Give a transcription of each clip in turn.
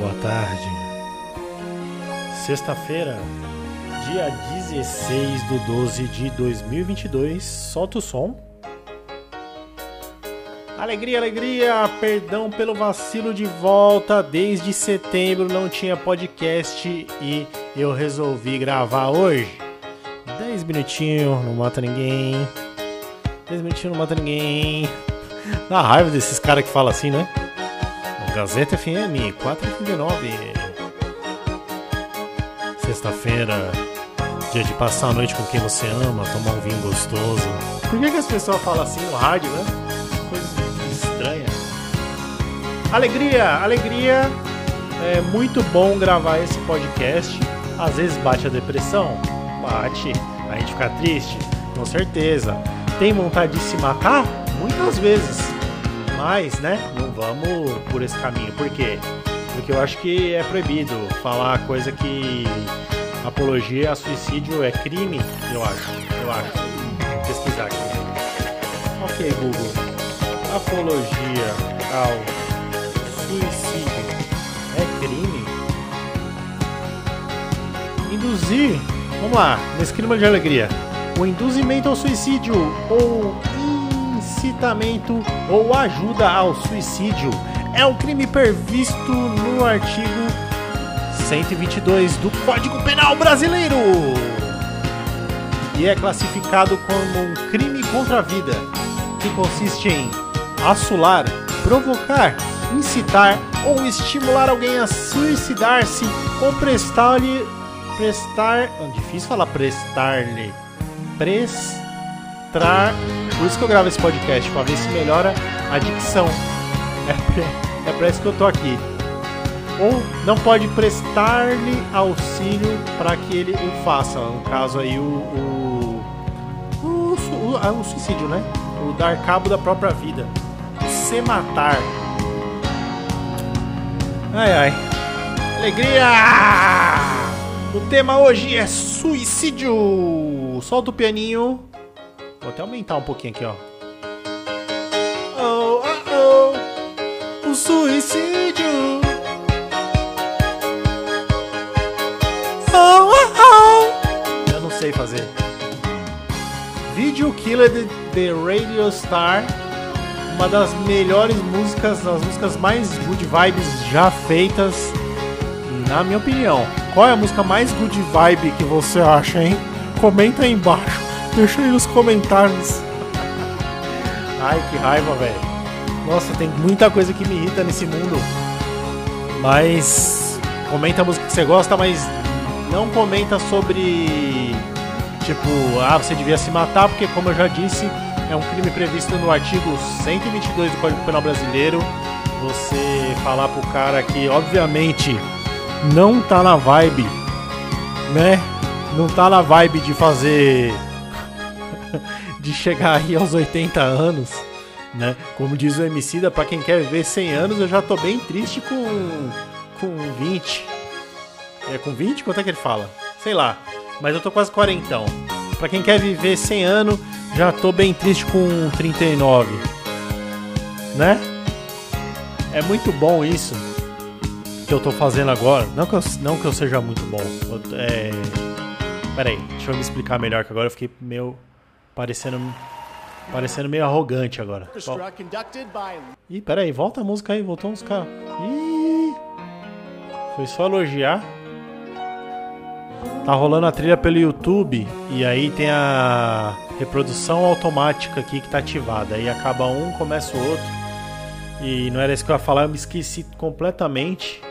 Boa tarde. Sexta-feira, dia 16 do 12 de 2022. Solta o som. Alegria, alegria! Perdão pelo vacilo de volta. Desde setembro não tinha podcast e eu resolvi gravar hoje. 10 minutinhos, não mata ninguém. 10 minutinhos, não mata ninguém. Dá raiva desses caras que falam assim, né? Gazeta FM 439. Sexta-feira, dia de passar a noite com quem você ama, tomar um vinho gostoso. Por que, que as pessoas falam assim no rádio, né? Coisa estranha. Alegria, alegria. É muito bom gravar esse podcast. Às vezes bate a depressão, bate. A gente fica triste, com certeza. Tem vontade de se matar? Muitas vezes. Mas, né, não vamos por esse caminho. Por quê? Porque eu acho que é proibido falar coisa que apologia a suicídio é crime, eu acho. Eu acho. Vou pesquisar aqui. Ok, Google. Apologia ao suicídio é crime? Induzir. Vamos lá, nesse clima de alegria. O induzimento ao suicídio ou ou ajuda ao suicídio. É um crime previsto no artigo 122 do Código Penal Brasileiro. E é classificado como um crime contra a vida, que consiste em assolar, provocar, incitar ou estimular alguém a suicidar-se ou prestar-lhe prestar, difícil falar prestar-lhe, prestar por isso que eu gravo esse podcast, para ver se melhora a dicção. É, é para isso que eu tô aqui. Ou não pode prestar-lhe auxílio para que ele o faça. No caso aí, o, o, o, o, ah, o suicídio, né? O dar cabo da própria vida. Se matar. Ai ai. Alegria! O tema hoje é suicídio. Solta o pianinho. Vou até aumentar um pouquinho aqui, ó. Oh, oh, oh. O suicídio. Oh, oh, oh. Eu não sei fazer. Video Killer The Radio Star. Uma das melhores músicas, das músicas mais good vibes já feitas, na minha opinião. Qual é a música mais good vibe que você acha, hein? Comenta aí embaixo. Deixa aí nos comentários. Ai, que raiva, velho. Nossa, tem muita coisa que me irrita nesse mundo. Mas comenta a música que você gosta, mas não comenta sobre tipo, ah, você devia se matar, porque como eu já disse, é um crime previsto no artigo 122 do Código Penal Brasileiro. Você falar pro cara que obviamente não tá na vibe, né? Não tá na vibe de fazer de chegar aí aos 80 anos, né? Como diz o Emicida, para quem quer viver 100 anos, eu já tô bem triste com com 20. É com 20 quanto é que ele fala? Sei lá. Mas eu tô quase 40 então. Para quem quer viver 100 anos, já tô bem triste com 39. Né? É muito bom isso que eu tô fazendo agora. Não que eu, não que eu seja muito bom. É... Pera aí, deixa eu me explicar melhor, que agora eu fiquei meio parecendo parecendo meio arrogante agora. Ih, pera aí, volta a música aí, voltou uns caras. Ih, foi só elogiar. Tá rolando a trilha pelo YouTube e aí tem a reprodução automática aqui que tá ativada. Aí acaba um, começa o outro. E não era isso que eu ia falar, eu me esqueci completamente.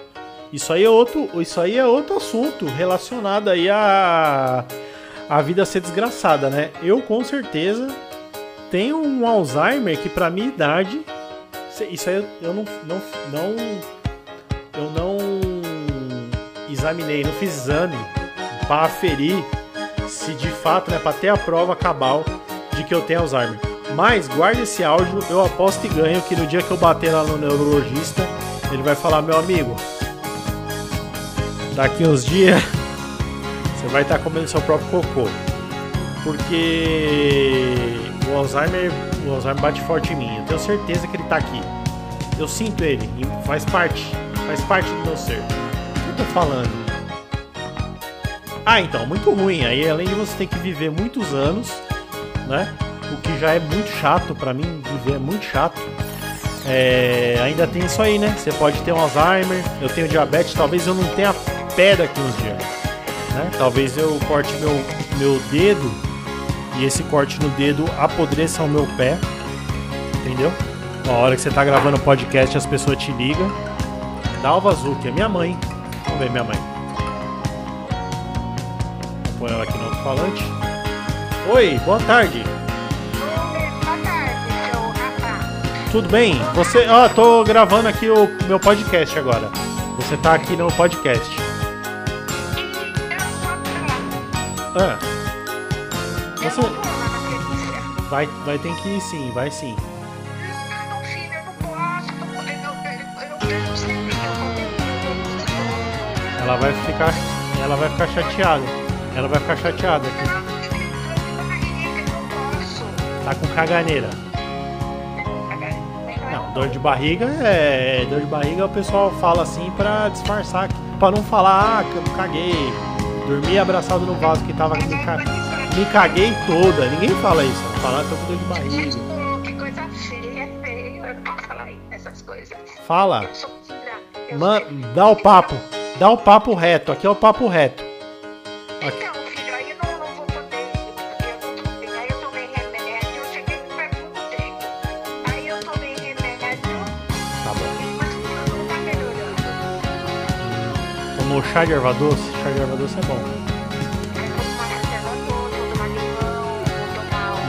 Isso aí é outro, isso aí é outro assunto relacionado aí a a vida ser desgraçada, né? Eu com certeza tenho um Alzheimer que para minha idade isso aí eu não não não eu não examinei, não fiz exame para aferir se de fato, né, para ter a prova cabal de que eu tenho Alzheimer. Mas guarde esse áudio, eu aposto e ganho que no dia que eu bater lá no neurologista, ele vai falar: "Meu amigo, daqui uns dias vai estar comendo seu próprio cocô. Porque o Alzheimer, o Alzheimer bate forte em mim. Eu tenho certeza que ele está aqui. Eu sinto ele, faz parte. Faz parte do meu ser. O que eu tô falando? Ah, então, muito ruim. Aí, além de você ter que viver muitos anos, né? O que já é muito chato para mim, viver é muito chato. É, ainda tem isso aí, né? Você pode ter um Alzheimer, eu tenho diabetes, talvez eu não tenha pé daqui uns dias. Né? Talvez eu corte meu, meu dedo e esse corte no dedo apodreça o meu pé. Entendeu? A hora que você tá gravando o podcast, as pessoas te ligam. Dalva Azul, que é minha mãe. Vamos ver minha mãe. Vou pôr ela aqui no alto-falante. Oi, boa tarde. Tudo bem? Você, ó, tô gravando aqui o meu podcast agora. Você tá aqui no podcast. Ah. Você vai, vai ter que ir sim, vai sim. Ela vai ficar, ela vai ficar chateada. Ela vai ficar chateada aqui. Tá com caganeira. Não, dor de barriga é. Dor de barriga o pessoal fala assim pra disfarçar. Pra não falar, ah, que eu caguei. Dormi abraçado no vaso que tava. Me, ca... me caguei toda. Ninguém fala isso. Falar tô com dor de barriga. Que coisa feia, feio. Eu não posso falar essas coisas. Fala. Man, dá o papo. Dá o papo reto. Aqui é o papo reto. Aqui. Chá de erva doce? Chá de erva doce é bom.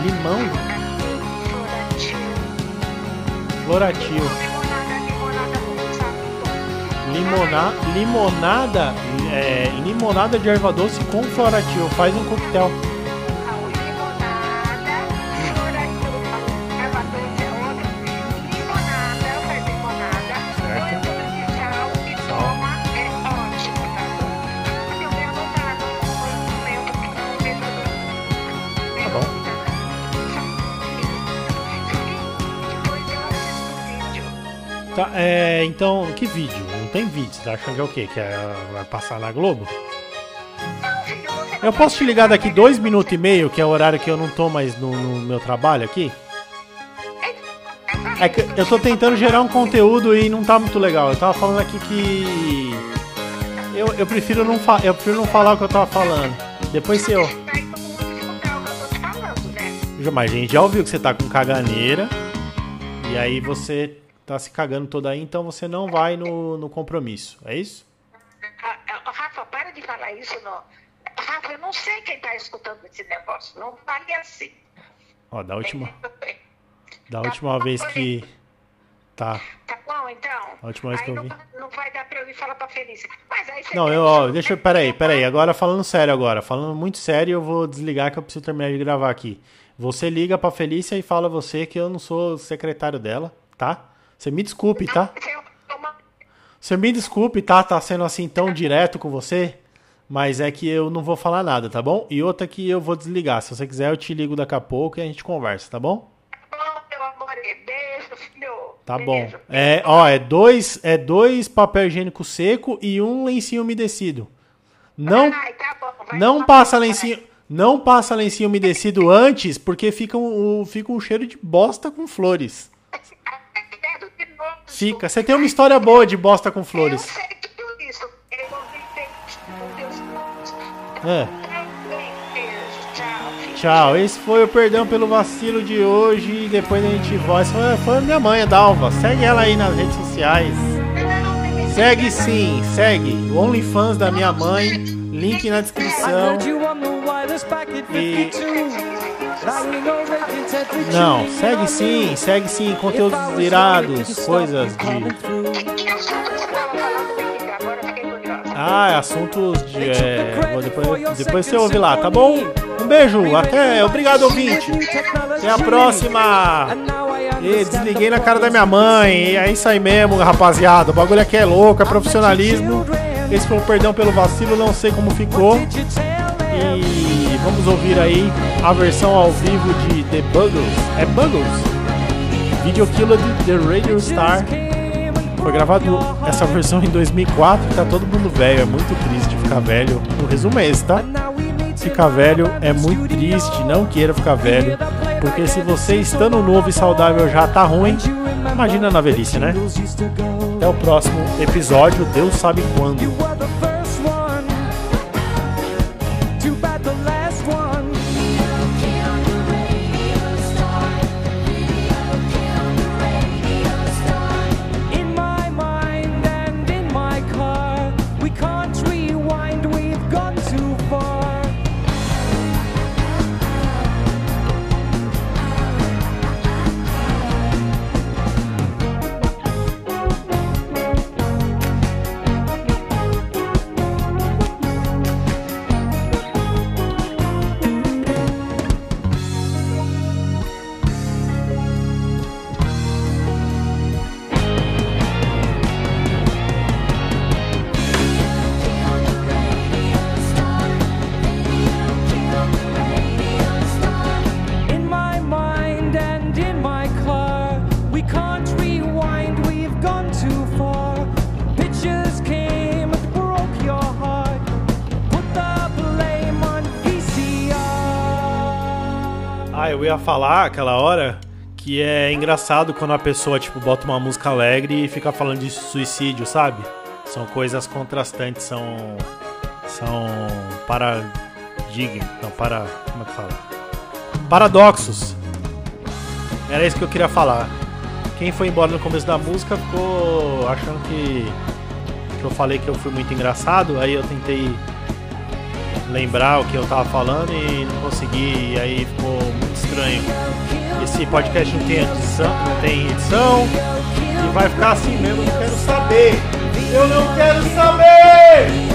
Limão, floratil. Limona, limonada, é, limonada de erva doce com floratil. Faz um coquetel. Tá, é, então, que vídeo? Não tem vídeo. Tá achando que é o quê? Que é, vai passar na Globo? Eu posso te ligar daqui dois minutos e meio, que é o horário que eu não tô mais no, no meu trabalho aqui? É que eu tô tentando gerar um conteúdo e não tá muito legal. Eu tava falando aqui que. Eu, eu, prefiro, não fa- eu prefiro não falar o que eu tava falando. Depois se eu. Mas a gente já ouviu que você tá com caganeira. E aí você tá se cagando toda aí, então você não vai no, no compromisso. É isso? Ah, ah, Rafa, para de falar isso. Não. Rafa, eu não sei quem tá escutando esse negócio. Não fale assim. Ó, da última, da Tá última bom, vez que. Tá. Tá bom, então? A última vez que eu não, vi. não vai dar pra eu ir falar pra Felícia. Mas aí você Não, eu, ó, que deixa eu. Peraí, peraí. Agora falando sério agora. Falando muito sério, eu vou desligar que eu preciso terminar de gravar aqui. Você liga pra Felícia e fala você que eu não sou secretário dela, tá? Você me desculpe, tá? Você me desculpe, tá? Tá sendo assim tão direto com você. Mas é que eu não vou falar nada, tá bom? E outra que eu vou desligar. Se você quiser, eu te ligo daqui a pouco e a gente conversa, tá bom? Tá bom, filho. Tá. É, ó, é dois, é dois papel higiênico seco e um lencinho umedecido. Não, tá não passa lencinho, não passa lencinho umedecido antes, porque fica um, fica um cheiro de bosta com flores. Fica. Você tem uma história boa de bosta com Eu flores. sei tudo isso. Eu ouvi bem. Deus. É. Tchau. Esse foi o perdão pelo vacilo de hoje. Depois a gente volta. Foi, foi a minha mãe, a Dalva. Segue ela aí nas redes sociais. Segue sim, segue. O OnlyFans da minha mãe. Link na descrição. E- 52. Now we know they can set the Não, segue sim, segue sim. Conteúdos irados, coisas de. curiosa. Ah, assuntos de. É, vou depois, depois você ouve lá, tá bom? Um beijo, até. Obrigado, ouvinte. Até a próxima. E desliguei na cara da minha mãe. E é isso aí mesmo, rapaziada. O bagulho aqui é louco, é profissionalismo. Esse foi o perdão pelo vacilo, não sei como ficou. E vamos ouvir aí a versão ao vivo de The Buggles. É Buggles? Video Killer de The Radio Star. Foi gravado essa versão em 2004 e tá todo mundo velho. É muito triste ficar velho. O resumo é esse, tá? Ficar velho é muito triste. Não queira ficar velho. Porque se você estando novo e saudável já tá ruim, imagina na velhice, né? Até o próximo episódio. Deus sabe quando. Eu ia falar aquela hora que é engraçado quando a pessoa, tipo, bota uma música alegre e fica falando de suicídio, sabe? São coisas contrastantes, são. São. Paradig... Não, para. Como é que fala? Paradoxos. Era isso que eu queria falar. Quem foi embora no começo da música ficou achando que. Que eu falei que eu fui muito engraçado, aí eu tentei lembrar o que eu tava falando e não consegui, e aí ficou muito estranho. Esse podcast não tem edição, não tem edição e vai ficar assim mesmo, eu não quero saber. Eu não quero saber!